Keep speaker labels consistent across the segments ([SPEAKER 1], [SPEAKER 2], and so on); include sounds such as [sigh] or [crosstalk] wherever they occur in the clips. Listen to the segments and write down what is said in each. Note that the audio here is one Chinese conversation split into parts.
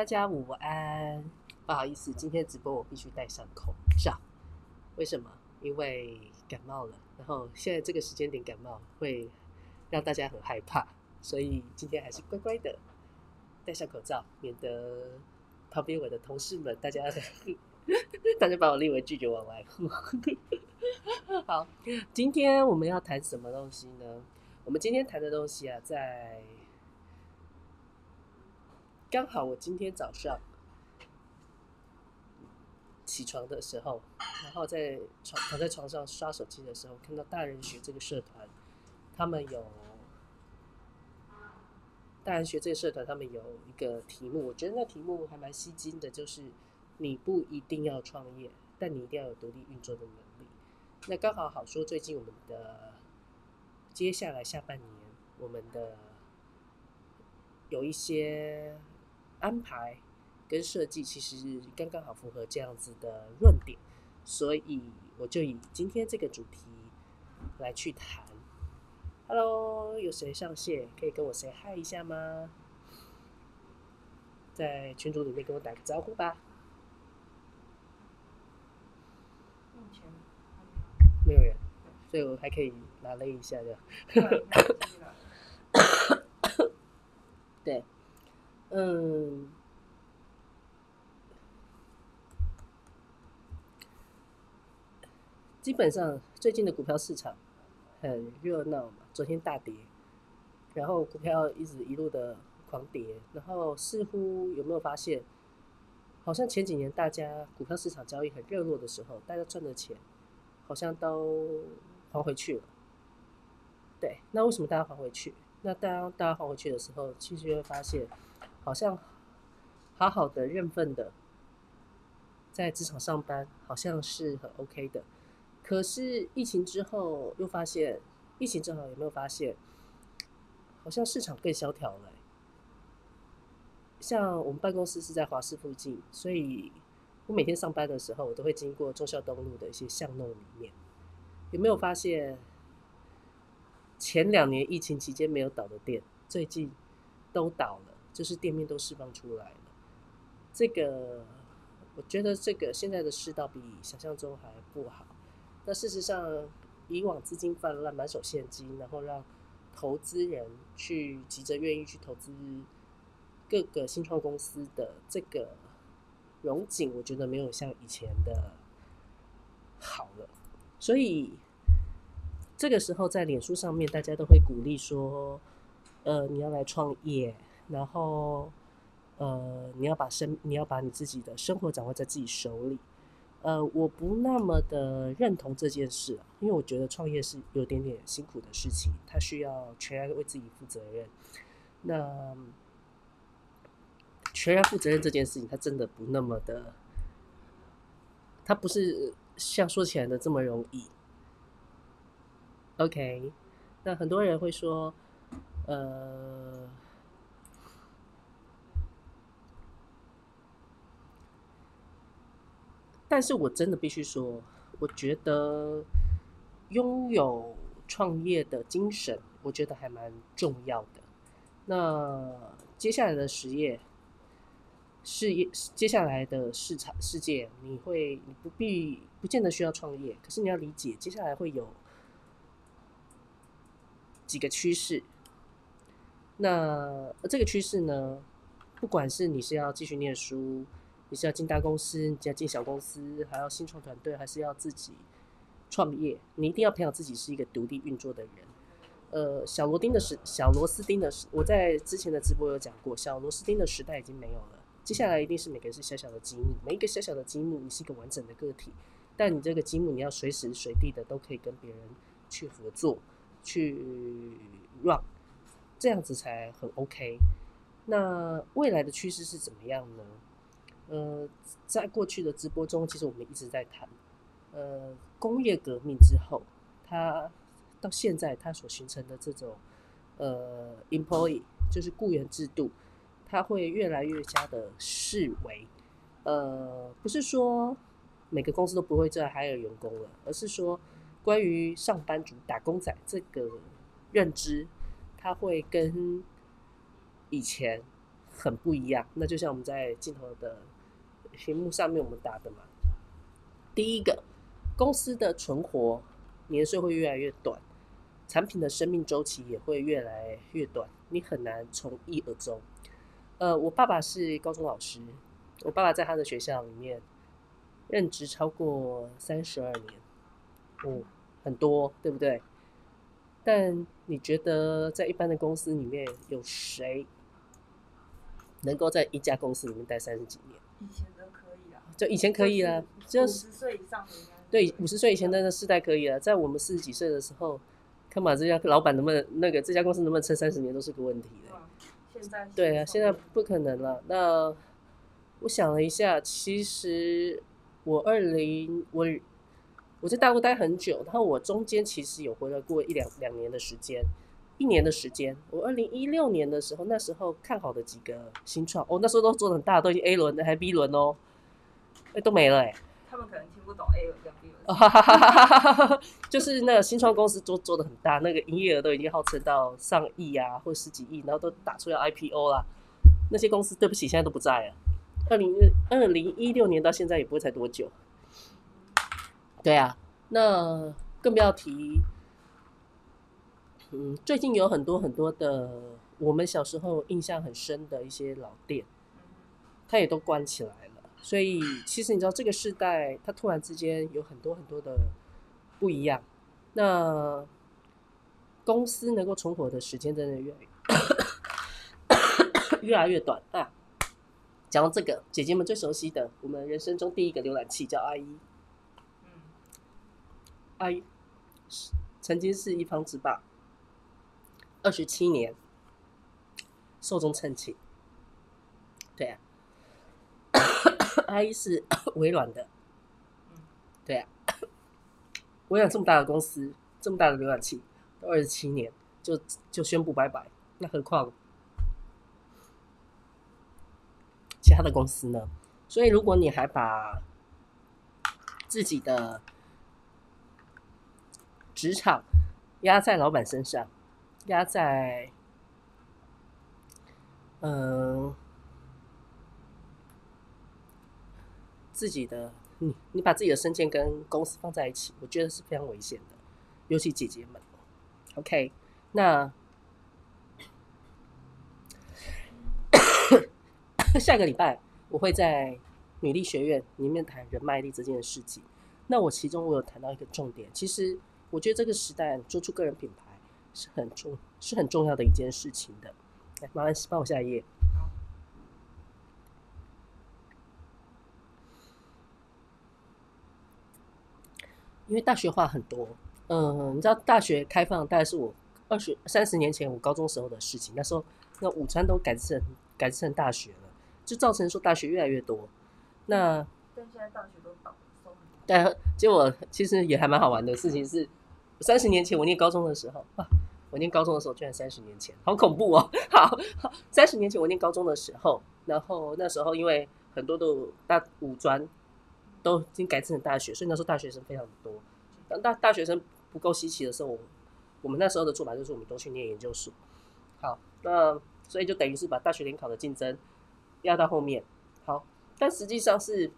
[SPEAKER 1] 大家午安。不好意思，今天直播我必须戴上口罩。为什么？因为感冒了。然后现在这个时间点感冒会让大家很害怕，所以今天还是乖乖的戴上口罩，免得旁边我的同事们大家 [laughs] 大家把我列为拒绝往来户。[laughs] 好，今天我们要谈什么东西呢？我们今天谈的东西啊，在刚好我今天早上。起床的时候，然后在床躺在床上刷手机的时候，看到大人学这个社团，他们有大人学这个社团，他们有一个题目，我觉得那题目还蛮吸睛的，就是你不一定要创业，但你一定要有独立运作的能力。那刚好好说，最近我们的接下来下半年，我们的有一些安排。跟设计其实刚刚好符合这样子的论点，所以我就以今天这个主题来去谈。Hello，有谁上线？可以跟我 say hi 一下吗？在群组里面跟我打个招呼吧。目前没有人，所以我还可以拿了一下的。对，嗯。基本上最近的股票市场很热闹嘛，昨天大跌，然后股票一直一路的狂跌，然后似乎有没有发现，好像前几年大家股票市场交易很热络的时候，大家赚的钱好像都还回去了。对，那为什么大家还回去？那当大家还回去的时候，其实会发现，好像好好的认份的在职场上班，好像是很 OK 的。可是疫情之后又发现，疫情之后有没有发现，好像市场更萧条了。像我们办公室是在华师附近，所以我每天上班的时候，我都会经过忠孝东路的一些巷弄里面。有没有发现，前两年疫情期间没有倒的店，最近都倒了，就是店面都释放出来了。这个，我觉得这个现在的世道比想象中还不好。那事实上，以往资金泛滥、满手现金，然后让投资人去急着愿意去投资各个新创公司的这个荣景，我觉得没有像以前的好了。所以这个时候，在脸书上面，大家都会鼓励说：“呃，你要来创业，然后呃，你要把生，你要把你自己的生活掌握在自己手里。”呃，我不那么的认同这件事，因为我觉得创业是有点点辛苦的事情，他需要全然为自己负责任。那全然负责任这件事情，它真的不那么的，它不是像说起来的这么容易。OK，那很多人会说，呃。但是我真的必须说，我觉得拥有创业的精神，我觉得还蛮重要的。那接下来的实业事业，接下来的市场世界，你会你不必不见得需要创业，可是你要理解，接下来会有几个趋势。那这个趋势呢，不管是你是要继续念书。你是要进大公司，你要进小公司，还要新创团队，还是要自己创业？你一定要培养自己是一个独立运作的人。呃，小螺钉的时，小螺丝钉的时，我在之前的直播有讲过，小螺丝钉的时代已经没有了。接下来一定是每个人是小小的积木，每一个小小的积木，你是一个完整的个体，但你这个积木你要随时随地的都可以跟别人去合作，去 run，这样子才很 OK。那未来的趋势是怎么样呢？呃，在过去的直播中，其实我们一直在谈，呃，工业革命之后，它到现在它所形成的这种呃，employee 就是雇员制度，它会越来越加的视为，呃，不是说每个公司都不会再 hire 员工了，而是说关于上班族打工仔这个认知，它会跟以前很不一样。那就像我们在镜头的屏幕上面我们打的嘛，第一个，公司的存活年岁会越来越短，产品的生命周期也会越来越短，你很难从一而终。呃，我爸爸是高中老师，我爸爸在他的学校里面任职超过三十二年，哦，很多，对不对？但你觉得在一般的公司里面有谁能够在一家公司里面待三十几年？就以前可以了，就
[SPEAKER 2] 五十岁以上的应该
[SPEAKER 1] 对五十岁以前的那世代可以了，在我们四十几岁的时候，看嘛这家老板能不能那个这家公司能不能撑三十年都是个问题的。
[SPEAKER 2] 现在
[SPEAKER 1] 对啊，现在不可能了。那我想了一下，其实我二零我我在大陆待很久，然后我中间其实有回来过一两两年的时间，一年的时间。我二零一六年的时候，那时候看好的几个新创，哦，那时候都做的很大，都已经 A 轮的，还 B 轮哦，哎，都没了哎、
[SPEAKER 2] 他们可能听不懂
[SPEAKER 1] 哈哈哈哈！[laughs] 就是那个新创公司做做的很大，那个营业额都已经号称到上亿啊，或十几亿，然后都打出要 IPO 啦。那些公司对不起，现在都不在了。二零二零一六年到现在也不会才多久。对啊，那更不要提，嗯，最近有很多很多的我们小时候印象很深的一些老店，它也都关起来了。所以其实你知道，这个时代它突然之间有很多很多的不一样。那公司能够存活的时间真的越来越 [coughs] 越来越短啊。讲到这个，姐姐们最熟悉的，我们人生中第一个浏览器叫阿一。
[SPEAKER 2] 嗯
[SPEAKER 1] ，IE 是曾经是一方之霸，二十七年，寿终正寝。对啊，IE 是 [coughs] 微软的，对啊，微软这么大的公司，这么大的浏览器，都二十七年就就宣布拜拜，那何况其他的公司呢？所以如果你还把自己的职场压在老板身上，压在嗯、自己的你你把自己的升迁跟公司放在一起，我觉得是非常危险的，尤其姐姐们。OK，那 [coughs] 下个礼拜我会在女力学院里面谈人脉力这件事情。那我其中我有谈到一个重点，其实我觉得这个时代做出个人品牌是很重是很重要的一件事情的。来，麻烦帮我下一页。因为大学话很多，嗯，你知道大学开放大概是我二十三十年前我高中时候的事情，那时候那五专都改成改成大学了，就造成说大学越来越多。那
[SPEAKER 2] 但现在大学都倒收很多。
[SPEAKER 1] 但结果其实也还蛮好玩的事情是，三十年前我念高中的时候啊，我念高中的时候居然三十年前，好恐怖哦！[laughs] 好，三十年前我念高中的时候，然后那时候因为很多都大五专都已经改制成大学，所以那时候大学生非常的多。当大大学生不够稀奇的时候，我我们那时候的做法就是我们都去念研究所。好，那所以就等于是把大学联考的竞争压到后面。好，但实际上是，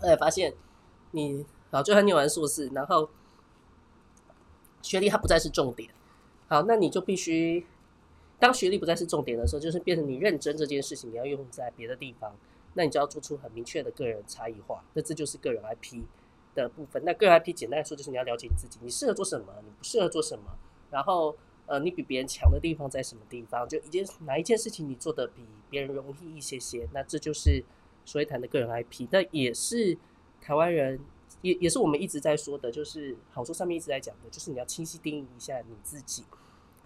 [SPEAKER 1] 呃，发现你好，就算念完硕士，然后学历它不再是重点。好，那你就必须当学历不再是重点的时候，就是变成你认真这件事情，你要用在别的地方，那你就要做出很明确的个人差异化。那这就是个人 IP 的部分。那个人 IP 简单来说，就是你要了解你自己，你适合做什么，你不适合做什么，然后呃，你比别人强的地方在什么地方，就一件哪一件事情你做的比别人容易一些些，那这就是所谓谈的个人 IP。那也是台湾人。也也是我们一直在说的，就是好书上面一直在讲的，就是你要清晰定义一下你自己。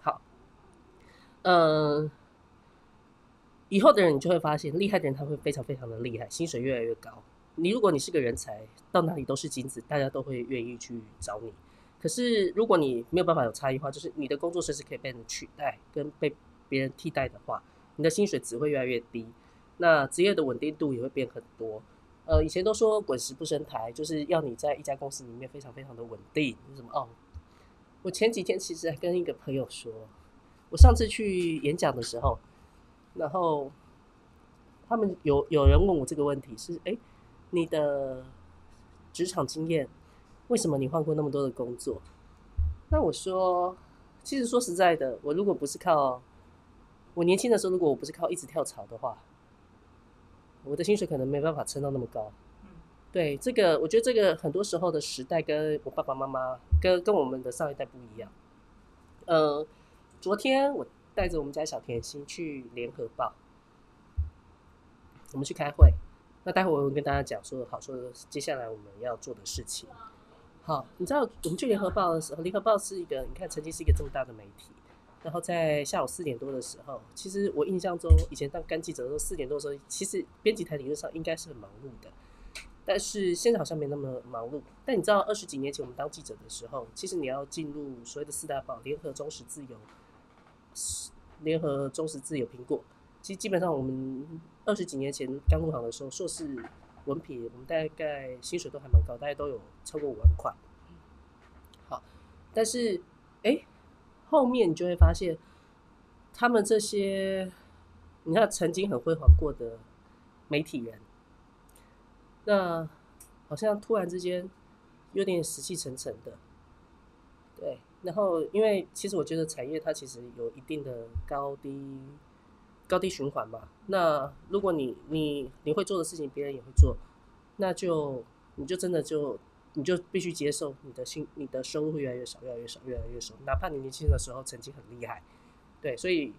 [SPEAKER 1] 好，嗯，以后的人你就会发现，厉害的人他会非常非常的厉害，薪水越来越高。你如果你是个人才，到哪里都是金子，大家都会愿意去找你。可是如果你没有办法有差异化，就是你的工作随时可以被人取代跟被别人替代的话，你的薪水只会越来越低，那职业的稳定度也会变很多。呃，以前都说滚石不生台，就是要你在一家公司里面非常非常的稳定。什么哦？我前几天其实还跟一个朋友说，我上次去演讲的时候，然后他们有有人问我这个问题是：哎，你的职场经验，为什么你换过那么多的工作？那我说，其实说实在的，我如果不是靠我年轻的时候，如果我不是靠一直跳槽的话，我的薪水可能没办法撑到那么高。对这个，我觉得这个很多时候的时代跟我爸爸妈妈跟跟我们的上一代不一样。呃，昨天我带着我们家小甜心去联合报，我们去开会。那待会我会跟大家讲说，好说接下来我们要做的事情。好，你知道我们去联合报的时候，联合报是一个，你看曾经是一个这么大的媒体，然后在下午四点多的时候，其实我印象中以前当干记者的时候，四点多的时候，其实编辑台理论上应该是很忙碌的。但是现在好像没那么忙碌。但你知道，二十几年前我们当记者的时候，其实你要进入所谓的四大报——联合、中时、自由、联合、中时、自由、苹果。其实基本上我们二十几年前刚入行的时候，硕士文凭我们大概薪水都还蛮高，大概都有超过五万块。好，但是哎，后面你就会发现，他们这些你看曾经很辉煌过的媒体人。那好像突然之间有点死气沉沉的，对。然后，因为其实我觉得产业它其实有一定的高低高低循环嘛。那如果你你你会做的事情，别人也会做，那就你就真的就你就必须接受你的薪你的收入会越来越少，越来越少，越来越少。哪怕你年轻的时候曾经很厉害，对。所以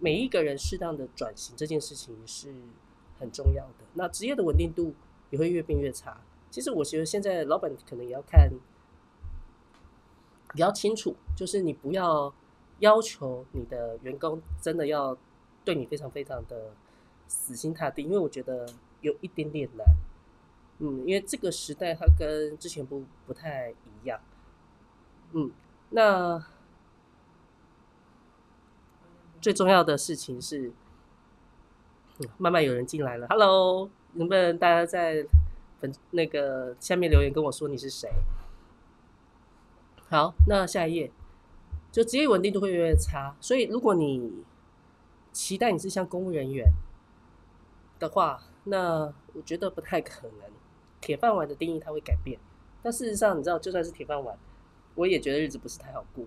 [SPEAKER 1] 每一个人适当的转型这件事情是很重要的。那职业的稳定度。也会越变越差。其实我觉得现在老板可能也要看比较清楚，就是你不要要求你的员工真的要对你非常非常的死心塌地，因为我觉得有一点点难。嗯，因为这个时代它跟之前不不太一样。嗯，那最重要的事情是，慢慢有人进来了，Hello。能不能大家在粉那个下面留言跟我说你是谁？好，那下一页就职业稳定度会越来越差，所以如果你期待你是像公务人员的话，那我觉得不太可能。铁饭碗的定义它会改变，但事实上你知道，就算是铁饭碗，我也觉得日子不是太好过。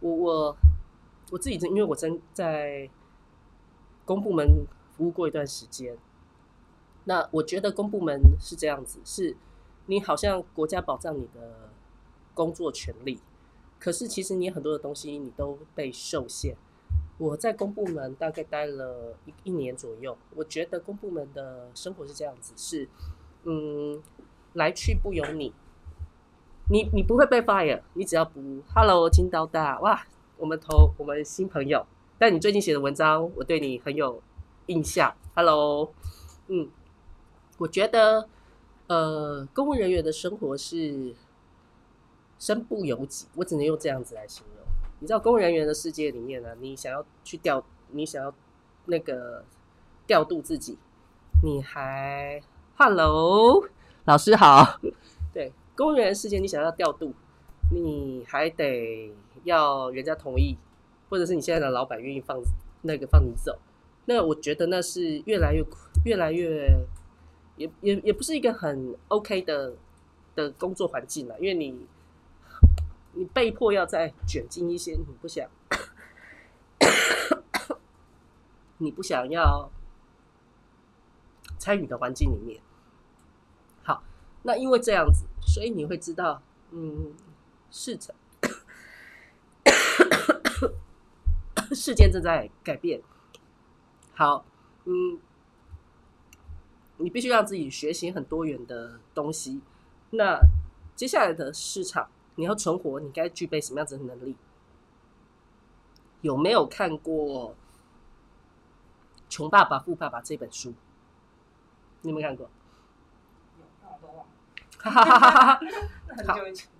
[SPEAKER 1] 我我我自己真因为我真在公部门服务过一段时间。那我觉得公部门是这样子，是你好像国家保障你的工作权利，可是其实你很多的东西你都被受限。我在公部门大概待了一一年左右，我觉得公部门的生活是这样子，是嗯，来去不由你，你你不会被 fire，你只要不 hello 金刀大哇，我们投我们新朋友，但你最近写的文章我对你很有印象，hello，嗯。我觉得，呃，公务人员的生活是身不由己，我只能用这样子来形容。你知道，公务人员的世界里面呢，你想要去调，你想要那个调度自己，你还，Hello，老师好，[laughs] 对，公务员世界你想要调度，你还得要人家同意，或者是你现在的老板愿意放那个放你走，那我觉得那是越来越越来越。也也也不是一个很 OK 的的工作环境了，因为你你被迫要再卷进一些你不想你不想要参与的环境里面。好，那因为这样子，所以你会知道，嗯，市场事件正在改变。好，嗯。你必须让自己学习很多元的东西。那接下来的市场，你要存活，你该具备什么样子的能力？有没有看过《穷爸爸富爸爸》这本书？你有没有看过？
[SPEAKER 2] 有，但我都忘了。哈哈哈哈哈！很久以前。
[SPEAKER 1] 《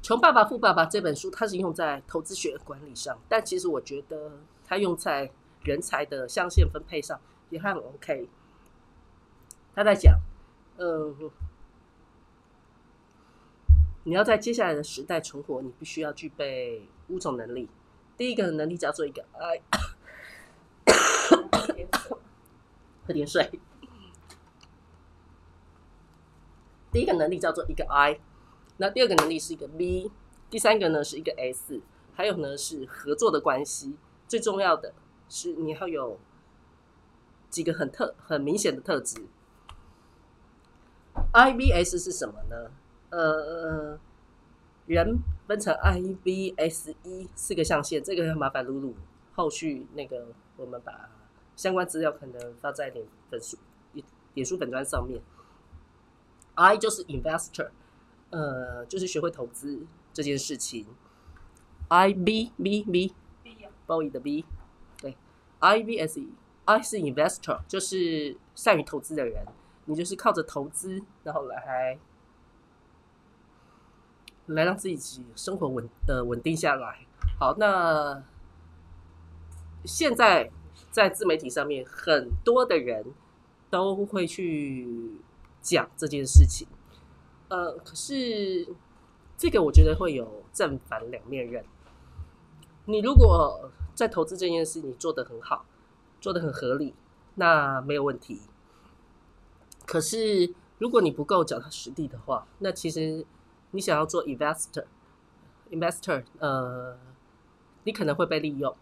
[SPEAKER 1] 穷爸爸富爸爸》这本书，它是用在投资学管理上，但其实我觉得它用在人才的象限分配上也很 OK。他在讲，嗯，你要在接下来的时代存活，你必须要具备五种能力。第一个能力叫做一个 I，喝点水。第一个能力叫做一个 I，那第二个能力是一个 V，第三个呢是一个 S，还有呢是合作的关系。最重要的是你要有几个很特很明显的特质。IBS 是什么呢？呃，人分成 IBS 一四个象限，这个麻烦露露后续那个我们把相关资料可能发在脸粉书、脸书粉专上面。I 就是 investor，呃，就是学会投资这件事情。I B B B boy 的 B，对，I B S E，I 是 investor，就是善于投资的人。你就是靠着投资，然后来来让自己生活稳呃稳定下来。好，那现在在自媒体上面，很多的人都会去。讲这件事情，呃，可是这个我觉得会有正反两面刃。你如果在投资这件事你做得很好，做得很合理，那没有问题。可是如果你不够脚踏实地的话，那其实你想要做 investor，investor，呃，你可能会被利用。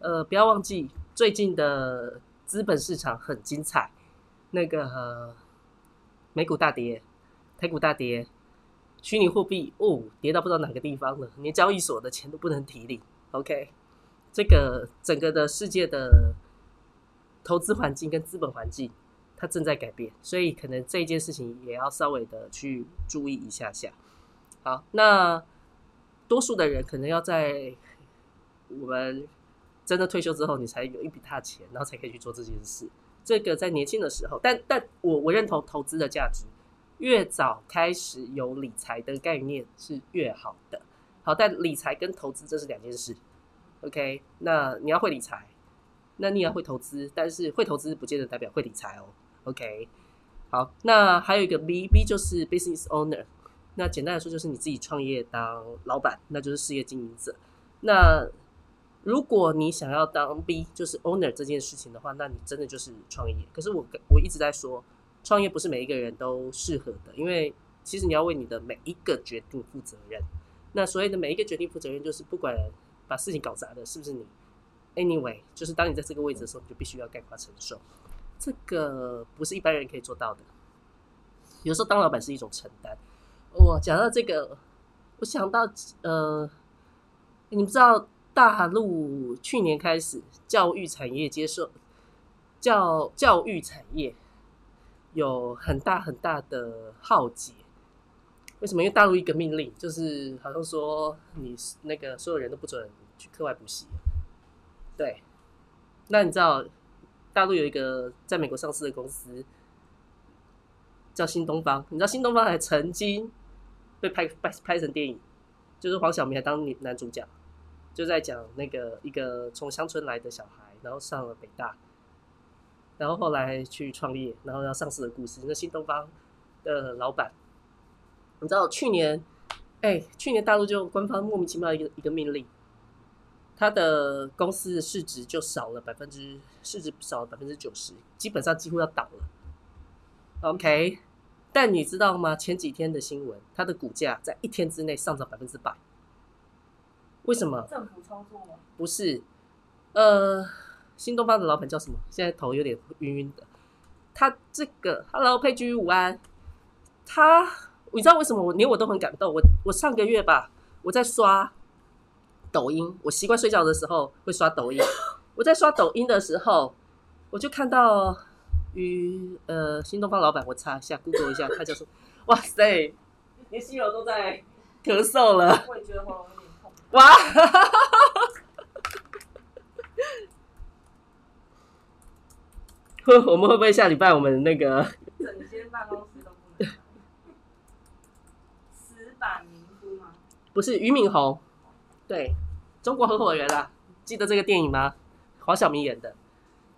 [SPEAKER 1] 呃，不要忘记最近的资本市场很精彩，那个。美股大跌，台股大跌，虚拟货币哦跌到不知道哪个地方了，连交易所的钱都不能提领。OK，这个整个的世界的投资环境跟资本环境，它正在改变，所以可能这一件事情也要稍微的去注意一下下。好，那多数的人可能要在我们真的退休之后，你才有一笔大钱，然后才可以去做这件事。这个在年轻的时候，但但我我认同投资的价值，越早开始有理财的概念是越好的。好，但理财跟投资这是两件事。OK，那你要会理财，那你也要会投资，但是会投资不见得代表会理财哦。OK，好，那还有一个 B，B 就是 business owner，那简单来说就是你自己创业当老板，那就是事业经营者。那如果你想要当 B，就是 owner 这件事情的话，那你真的就是创业。可是我我一直在说，创业不是每一个人都适合的，因为其实你要为你的每一个决定负责任。那所谓的每一个决定负责任，就是不管把事情搞砸的是不是你，anyway，就是当你在这个位置的时候，你就必须要概括承受。这个不是一般人可以做到的。有时候当老板是一种承担。我讲到这个，我想到呃，你不知道。大陆去年开始，教育产业接受教教育产业有很大很大的浩劫。为什么？因为大陆一个命令，就是好像说你那个所有人都不准去课外补习。对，那你知道大陆有一个在美国上市的公司叫新东方，你知道新东方还曾经被拍拍拍成电影，就是黄晓明还当女男主角。就在讲那个一个从乡村来的小孩，然后上了北大，然后后来去创业，然后要上市的故事。那新东方的老板，你知道去年，哎，去年大陆就官方莫名其妙一个一个命令，他的公司的市值就少了百分之市值少了百分之九十，基本上几乎要倒了。OK，但你知道吗？前几天的新闻，它的股价在一天之内上涨百分之百。为什么？
[SPEAKER 2] 政府操作吗？
[SPEAKER 1] 不是，呃，新东方的老板叫什么？现在头有点晕晕的。他这个，Hello，佩居午安。他，你知道为什么我连我都很感动？我我上个月吧，我在刷抖音，我习惯睡觉的时候会刷抖音。我在刷抖音的时候，我就看到与呃新东方老板，我查一下，Google 一下，[laughs] 他就说：“哇塞，连西柔都在咳嗽了。”
[SPEAKER 2] 我也觉得喉咙。
[SPEAKER 1] 哇！会 [laughs] 我们会不会下礼拜我们那个
[SPEAKER 2] 整间办公室都不能？石板吗？
[SPEAKER 1] 不是俞敏洪，对，中国合伙人啊，记得这个电影吗？黄晓明演的。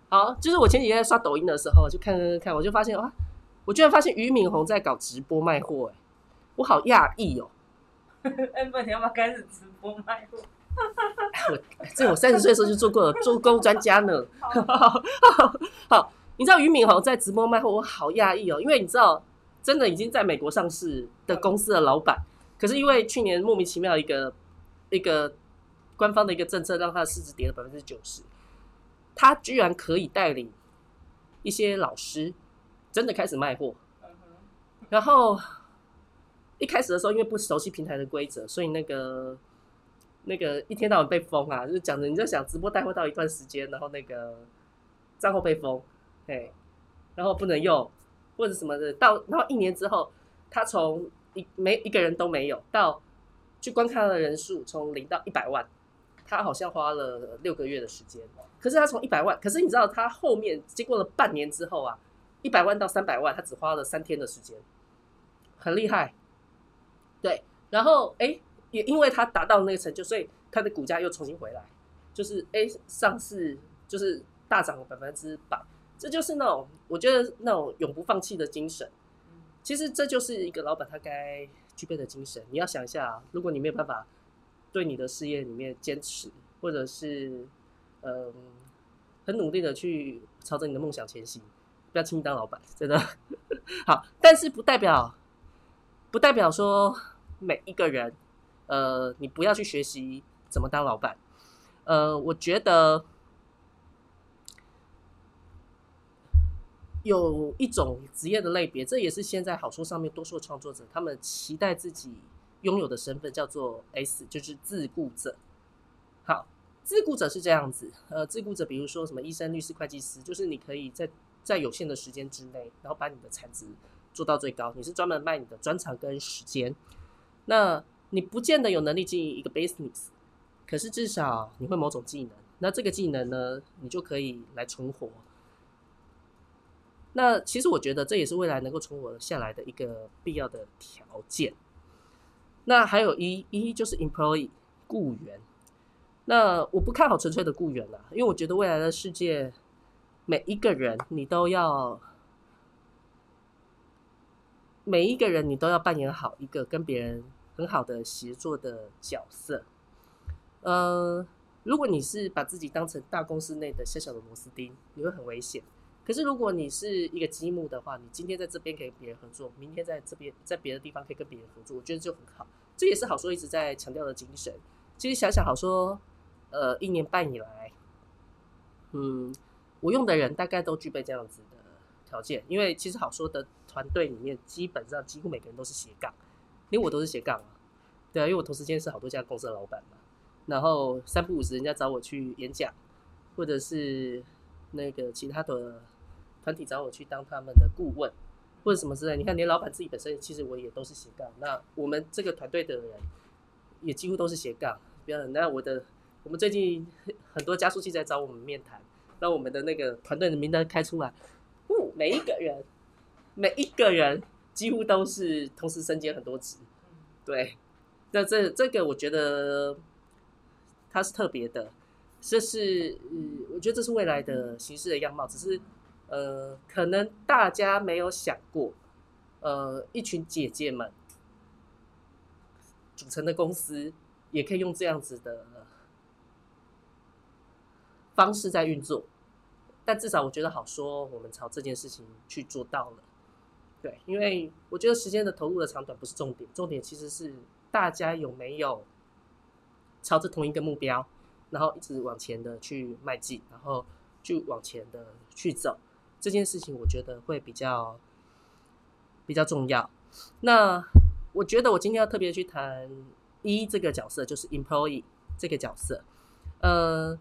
[SPEAKER 1] 好，就是我前几天在刷抖音的时候，就看看看，我就发现啊，我居然发现俞敏洪在搞直播卖货，哎，我好讶异哦。[laughs]
[SPEAKER 2] 哎，不，你要不要开始直播卖货？
[SPEAKER 1] 我这我三十岁的时候就做过了，做工专家呢。好，[laughs] 你知道俞敏洪在直播卖货，我好讶异哦，因为你知道，真的已经在美国上市的公司的老板，可是因为去年莫名其妙一个一个官方的一个政策，让他的市值跌了百分之九十，他居然可以带领一些老师真的开始卖货，然后一开始的时候，因为不熟悉平台的规则，所以那个。那个一天到晚被封啊，就讲着你就想直播带货到一段时间，然后那个账号被封，哎，然后不能用或者什么的，到然后一年之后，他从一没一个人都没有到去观看的人数从零到一百万，他好像花了六个月的时间，可是他从一百万，可是你知道他后面经过了半年之后啊，一百万到三百万，他只花了三天的时间，很厉害，对，然后哎。也因为他达到那个成就，所以他的股价又重新回来，就是 A 上市就是大涨了百分之百，这就是那种我觉得那种永不放弃的精神。其实这就是一个老板他该具备的精神。你要想一下啊，如果你没有办法对你的事业里面坚持，或者是嗯很努力的去朝着你的梦想前行，不要轻易当老板，真的 [laughs] 好。但是不代表不代表说每一个人。呃，你不要去学习怎么当老板。呃，我觉得有一种职业的类别，这也是现在好书上面多数创作者他们期待自己拥有的身份，叫做 S，就是自雇者。好，自雇者是这样子。呃，自雇者比如说什么医生、律师、会计师，就是你可以在在有限的时间之内，然后把你的产值做到最高。你是专门卖你的专长跟时间。那你不见得有能力经营一个 business，可是至少你会某种技能，那这个技能呢，你就可以来存活。那其实我觉得这也是未来能够存活下来的一个必要的条件。那还有一一就是 employee 雇员，那我不看好纯粹的雇员了，因为我觉得未来的世界，每一个人你都要，每一个人你都要扮演好一个跟别人。很好的协作的角色，呃，如果你是把自己当成大公司内的小小的螺丝钉，你会很危险。可是如果你是一个积木的话，你今天在这边可以跟别人合作，明天在这边在别的地方可以跟别人合作，我觉得就很好。这也是好说一直在强调的精神。其实想想好说，呃，一年半以来，嗯，我用的人大概都具备这样子的条件，因为其实好说的团队里面基本上几乎每个人都是斜杠。因为我都是斜杠啊，对啊，因为我同时间是好多家公司的老板嘛，然后三不五时人家找我去演讲，或者是那个其他的团体找我去当他们的顾问，或者什么之类。你看，连老板自己本身其实我也都是斜杠。那我们这个团队的人也几乎都是斜杠。不要，那我的我们最近很多加速器在找我们面谈，让我们的那个团队的名单开出来，不，每一个人，每一个人。几乎都是同时身兼很多职，对，那这这个我觉得它是特别的，这是嗯，我觉得这是未来的形式的样貌，只是呃，可能大家没有想过，呃，一群姐姐们组成的公司也可以用这样子的方式在运作，但至少我觉得好说，我们朝这件事情去做到了。对，因为我觉得时间的投入的长短不是重点，重点其实是大家有没有朝着同一个目标，然后一直往前的去迈进，然后就往前的去走，这件事情我觉得会比较比较重要。那我觉得我今天要特别去谈一这个角色，就是 employee 这个角色，呃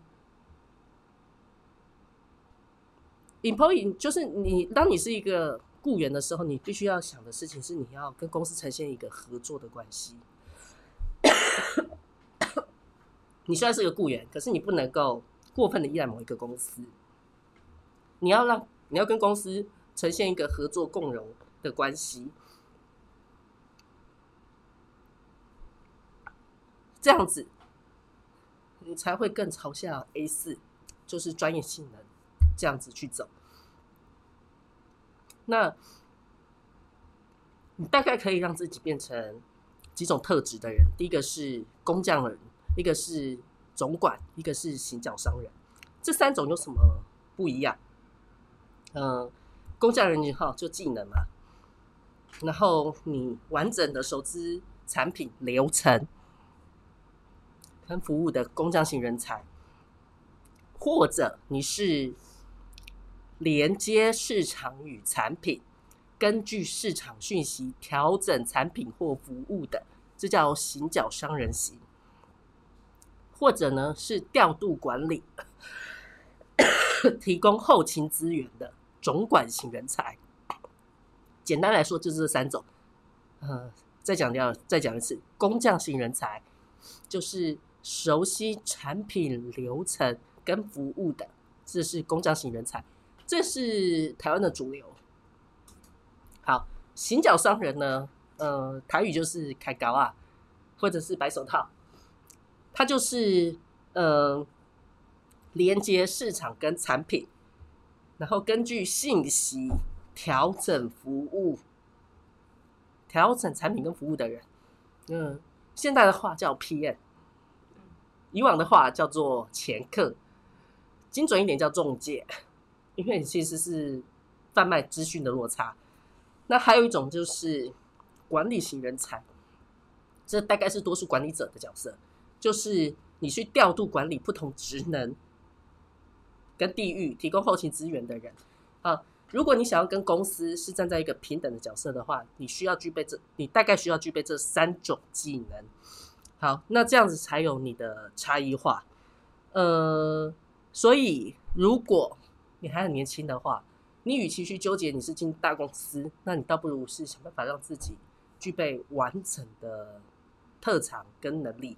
[SPEAKER 1] ，employee 就是你，当你是一个。雇员的时候，你必须要想的事情是，你要跟公司呈现一个合作的关系。[coughs] 你虽然是个雇员，可是你不能够过分的依赖某一个公司。你要让你要跟公司呈现一个合作共荣的关系，这样子你才会更朝向 A 四，就是专业性能这样子去走。那，你大概可以让自己变成几种特质的人。第一个是工匠人，一个是总管，一个是行脚商人。这三种有什么不一样？嗯，工匠人员哈就技能嘛，然后你完整的熟知产品流程跟服务的工匠型人才，或者你是连接市场与产品，根据市场讯息调整产品或服务的，这叫行脚商人型。或者呢是调度管理，[coughs] 提供后勤资源的总管型人才。简单来说就是这三种。呃，再讲掉，再讲一次，工匠型人才就是熟悉产品流程跟服务的，这是工匠型人才，这是台湾的主流。好，行脚商人呢，呃，台语就是开高啊，或者是白手套。它就是呃连接市场跟产品，然后根据信息调整服务、调整产品跟服务的人。嗯，现在的话叫 PM，以往的话叫做前客，精准一点叫中介，因为其实是贩卖资讯的落差。那还有一种就是管理型人才，这大概是多数管理者的角色。就是你去调度管理不同职能跟地域，提供后勤资源的人啊。如果你想要跟公司是站在一个平等的角色的话，你需要具备这，你大概需要具备这三种技能。好，那这样子才有你的差异化。呃，所以如果你还很年轻的话，你与其去纠结你是进大公司，那你倒不如是想办法让自己具备完整的特长跟能力。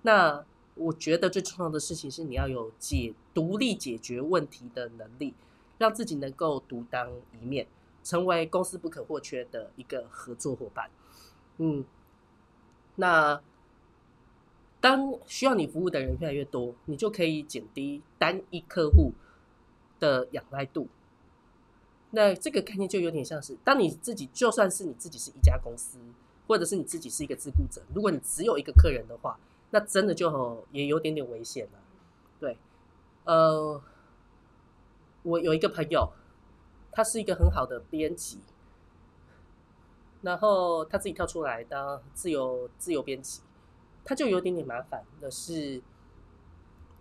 [SPEAKER 1] 那我觉得最重要的事情是你要有解独立解决问题的能力，让自己能够独当一面，成为公司不可或缺的一个合作伙伴。嗯，那当需要你服务的人越来越多，你就可以减低单一客户的仰赖度。那这个概念就有点像是，当你自己就算是你自己是一家公司，或者是你自己是一个自雇者，如果你只有一个客人的话。那真的就也有点点危险了，对，呃，我有一个朋友，他是一个很好的编辑，然后他自己跳出来当自由自由编辑，他就有点点麻烦的是，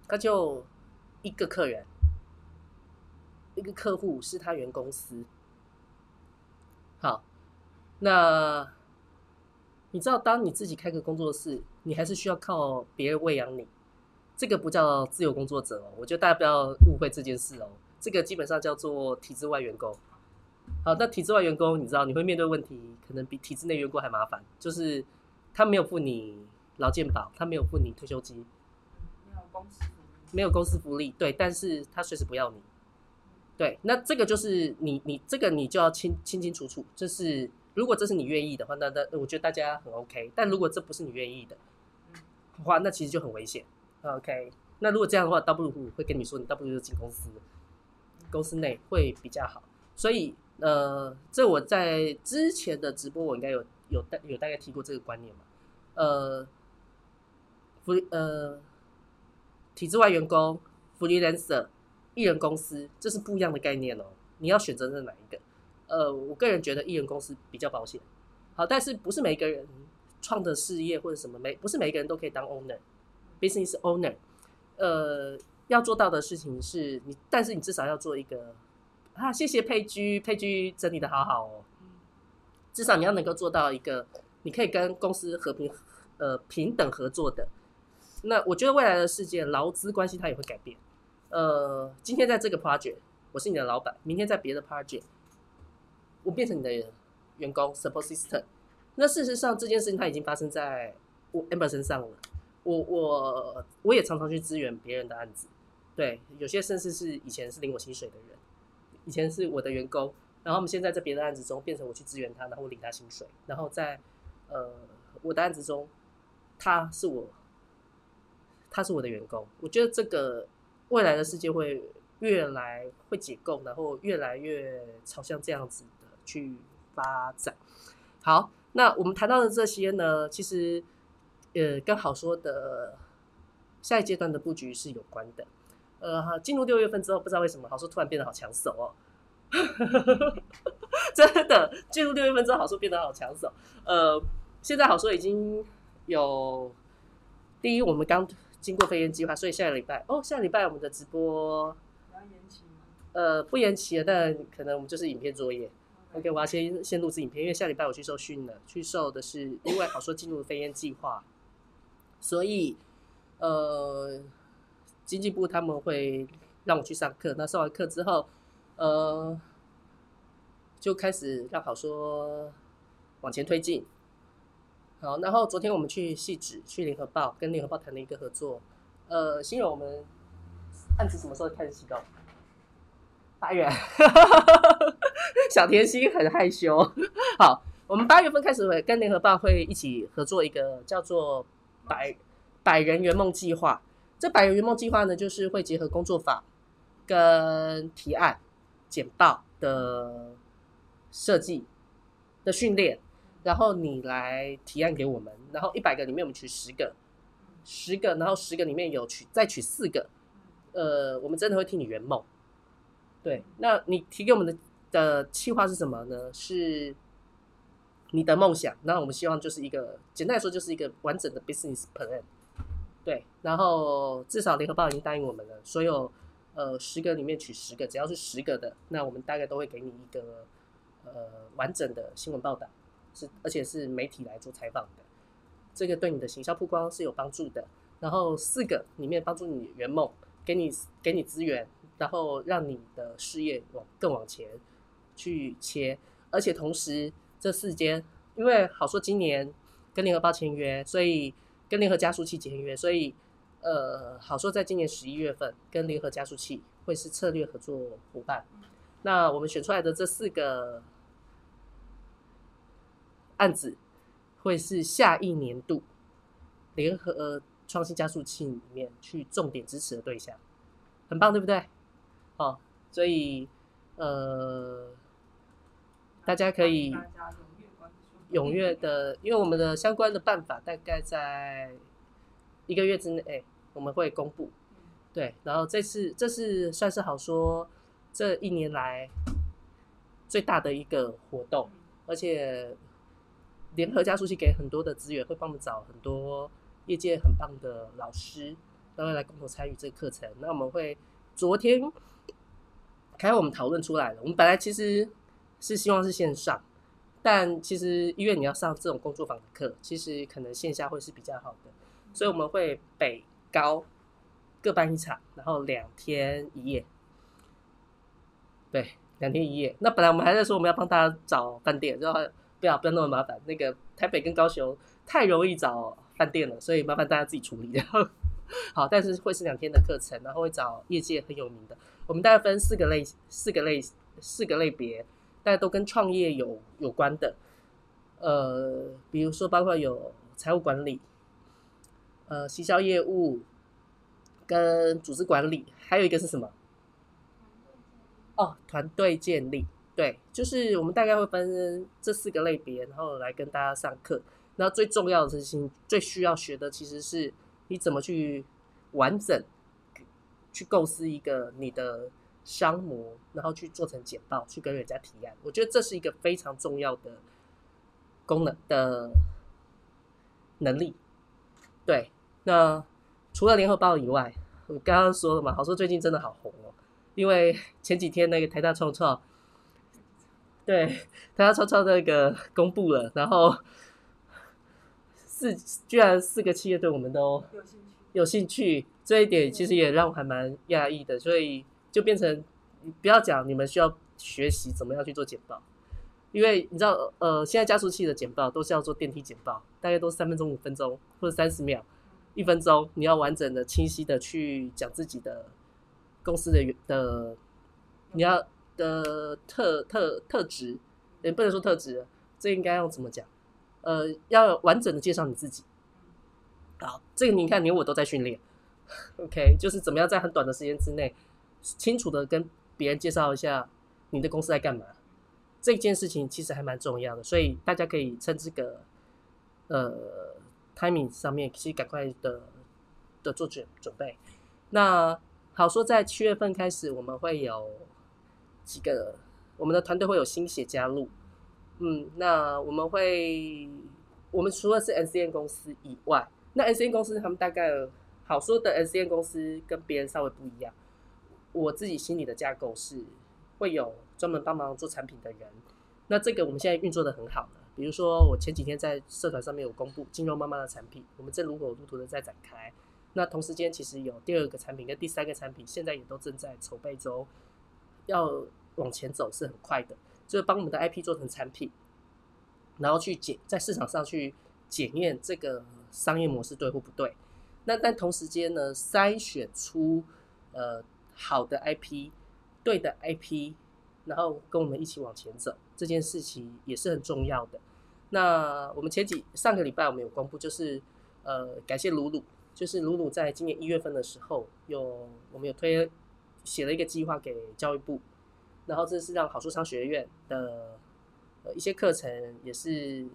[SPEAKER 1] 他就一个客人，一个客户是他原公司，好，那。你知道，当你自己开个工作室，你还是需要靠别人喂养你。这个不叫自由工作者哦，我觉得大家不要误会这件事哦。这个基本上叫做体制外员工。好，那体制外员工，你知道你会面对问题，可能比体制内员工还麻烦。就是他没有付你劳健保，他没有付你退休金，
[SPEAKER 2] 没有公司，
[SPEAKER 1] 没有公司福利。对，但是他随时不要你。对，那这个就是你，你这个你就要清清清楚楚，这是。如果这是你愿意的话，那那我觉得大家很 OK。但如果这不是你愿意的话，那其实就很危险。OK，那如果这样的话，倒不如会跟你说，你倒不如就进公司，公司内会比较好。所以，呃，这我在之前的直播，我应该有有大有大概提过这个观念嘛？呃，福呃，体制外员工、福利 lancer、艺人公司，这是不一样的概念哦。你要选择是哪一个？呃，我个人觉得艺人公司比较保险，好，但是不是每一个人创的事业或者什么，每不是每一个人都可以当 owner，business owner，呃，要做到的事情是你，但是你至少要做一个啊，谢谢佩居，佩居整理的好好哦，至少你要能够做到一个，你可以跟公司和平呃平等合作的，那我觉得未来的世界劳资关系它也会改变，呃，今天在这个 project 我是你的老板，明天在别的 project。我变成你的员工，support system。那事实上，这件事情它已经发生在我 Amber 身上了。我我我也常常去支援别人的案子，对，有些甚至是以前是领我薪水的人，以前是我的员工，然后我们现在在别的案子中变成我去支援他，然后我领他薪水，然后在呃我的案子中，他是我，他是我的员工。我觉得这个未来的世界会越来会解构，然后越来越朝向这样子的。去发展，好，那我们谈到的这些呢，其实呃跟好说的下一阶段的布局是有关的。呃，进入六月份之后，不知道为什么好说突然变得好抢手哦。[laughs] 真的进入六月份之后，好说变得好抢手。呃，现在好说已经有第一，我们刚经过飞燕计划，所以下个礼拜哦，下个礼拜我们的直播
[SPEAKER 2] 要延期吗？
[SPEAKER 1] 呃不延期了，但可能我们就是影片作业。OK，我要先先录制影片，因为下礼拜我去受训了，去受的是因为好说进入飞燕计划，所以呃经济部他们会让我去上课。那上完课之后，呃就开始让好说往前推进。好，然后昨天我们去戏纸，去联合报跟联合报谈了一个合作。呃，新荣我们案子什么时候开始启动？八月，[laughs] 小甜心很害羞。好，我们八月份开始会跟联合报会一起合作一个叫做“百百人圆梦计划”。这百人圆梦计划呢，就是会结合工作坊跟提案、简报的设计的训练，然后你来提案给我们，然后一百个里面我们取十个，十个，然后十个里面有取再取四个，呃，我们真的会替你圆梦。对，那你提给我们的的计划是什么呢？是你的梦想。那我们希望就是一个简单来说，就是一个完整的 business plan。对，然后至少联合报已经答应我们了，所有呃十个里面取十个，只要是十个的，那我们大概都会给你一个呃完整的新闻报道，是而且是媒体来做采访的，这个对你的行销曝光是有帮助的。然后四个里面帮助你圆梦，给你给你资源。然后让你的事业往更往前去切，而且同时这四间，因为好说今年跟联合报签约，所以跟联合加速器签约，所以呃好说在今年十一月份跟联合加速器会是策略合作伙伴。那我们选出来的这四个案子，会是下一年度联合创新加速器里面去重点支持的对象，很棒，对不对？哦，所以呃，大家可以踊跃的，因为我们的相关的办法大概在一个月之内我们会公布。对，然后这次这是算是好说这一年来最大的一个活动，而且联合加速器给很多的资源，会帮我们找很多业界很棒的老师，然后来共同参与这个课程。那我们会昨天。开我们讨论出来了。我们本来其实是希望是线上，但其实因为你要上这种工作坊的课，其实可能线下会是比较好的，所以我们会北高各办一场，然后两天一夜。对，两天一夜。那本来我们还在说我们要帮大家找饭店，然后不要不要那么麻烦。那个台北跟高雄太容易找饭店了，所以麻烦大家自己处理。然 [laughs] 后好，但是会是两天的课程，然后会找业界很有名的。我们大概分四个类，四个类，四个类别，大家都跟创业有有关的。呃，比如说包括有财务管理，呃，行销业务，跟组织管理，还有一个是什么？哦，团队建立。对，就是我们大概会分这四个类别，然后来跟大家上课。那最重要的事情，最需要学的其实是你怎么去完整。去构思一个你的商模，然后去做成简报，去跟人家提案。我觉得这是一个非常重要的功能的能力。对，那除了联合报以外，我刚刚说了嘛，好说最近真的好红哦，因为前几天那个台大创创，对台大创创那个公布了，然后四居然四个企业对我们都有兴趣。这一点其实也让我还蛮讶异的，所以就变成不要讲你们需要学习怎么样去做简报，因为你知道，呃，现在加速器的简报都是要做电梯简报，大概都是三分钟、五分钟或者三十秒、一分钟，你要完整的、清晰的去讲自己的公司的的你要的特特特质，也不能说特质，这应该要怎么讲？呃，要完整的介绍你自己。好，这个你看，连我都在训练。[laughs] OK，就是怎么样在很短的时间之内，清楚的跟别人介绍一下你的公司在干嘛，这件事情其实还蛮重要的，所以大家可以趁这个呃 timing 上面，其实赶快的的做准准备。那好说，在七月份开始，我们会有几个我们的团队会有新血加入，嗯，那我们会，我们除了是 N C N 公司以外，那 N C N 公司他们大概好说的 N C N 公司跟别人稍微不一样，我自己心里的架构是会有专门帮忙做产品的人，那这个我们现在运作的很好的，比如说我前几天在社团上面有公布金融妈妈的产品，我们正如火如荼的在展开。那同时间其实有第二个产品跟第三个产品，现在也都正在筹备中，要往前走是很快的，就是帮我们的 IP 做成产品，然后去检在市场上去检验这个商业模式对或不对。那但同时间呢，筛选出呃好的 IP，对的 IP，然后跟我们一起往前走，这件事情也是很重要的。那我们前几上个礼拜我们有公布，就是呃感谢鲁鲁。就是鲁鲁在今年一月份的时候，有我们有推写了一个计划给教育部，然后这是让好书商学院的呃一些课程也是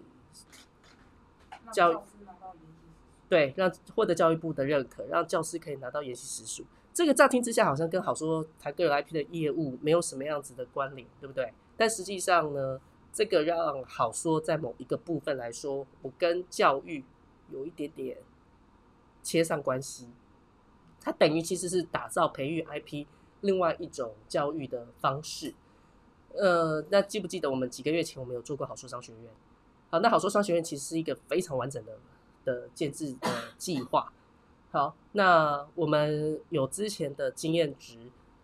[SPEAKER 2] 教
[SPEAKER 1] 对让获得教育部的认可，让教师可以拿到研习时数。这个乍听之下好像跟好说谈个人 IP 的业务没有什么样子的关联，对不对？但实际上呢，这个让好说在某一个部分来说，我跟教育有一点点。切上关系，它等于其实是打造培育 IP 另外一种教育的方式。呃，那记不记得我们几个月前我们有做过好说商学院？好，那好说商学院其实是一个非常完整的的建制的计划。好，那我们有之前的经验值，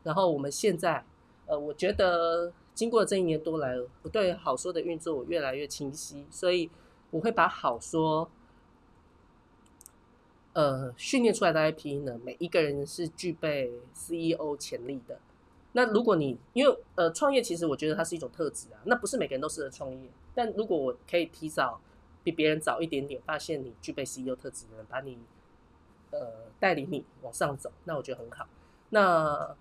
[SPEAKER 1] 然后我们现在，呃，我觉得经过这一年多来，我对好说的运作我越来越清晰，所以我会把好说。呃，训练出来的 IP 呢，每一个人是具备 CEO 潜力的。那如果你因为呃创业，其实我觉得它是一种特质啊，那不是每个人都适合创业。但如果我可以提早比别人早一点点发现你具备 CEO 特质的人，把你呃带领你往上走，那我觉得很好。那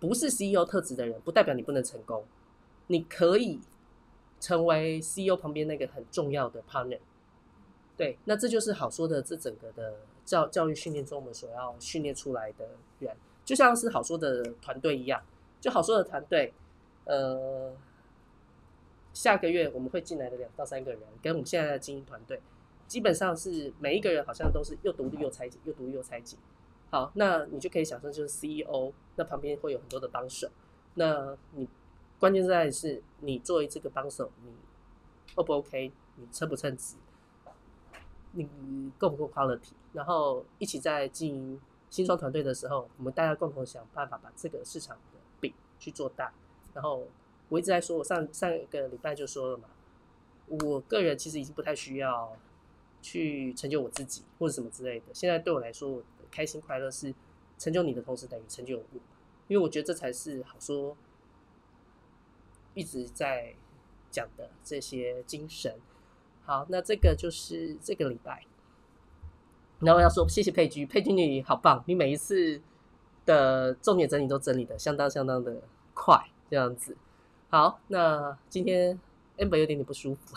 [SPEAKER 1] 不是 CEO 特质的人，不代表你不能成功。你可以成为 CEO 旁边那个很重要的 partner。对，那这就是好说的，这整个的教教育训练中，我们所要训练出来的人，就像是好说的团队一样，就好说的团队，呃，下个月我们会进来的两到三个人，跟我们现在的精英团队，基本上是每一个人好像都是又独立又拆解，又独立又拆解。好，那你就可以想象就是 CEO，那旁边会有很多的帮手，那你关键在是你作为这个帮手，你 O 不 OK，你称不称职？你够不够 quality？然后一起在经营新创团队的时候，我们大家共同想办法把这个市场的饼去做大。然后我一直在说，我上上一个礼拜就说了嘛，我个人其实已经不太需要去成就我自己或者什么之类的。现在对我来说，我的开心快乐是成就你的同时等于成就我，因为我觉得这才是好说一直在讲的这些精神。好，那这个就是这个礼拜。然后要说谢谢佩居，佩居你好棒，你每一次的重点整理都整理的相当相当的快，这样子。好，那今天 amber 有点点不舒服，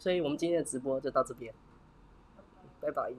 [SPEAKER 1] 所以我们今天的直播就到这边，拜拜。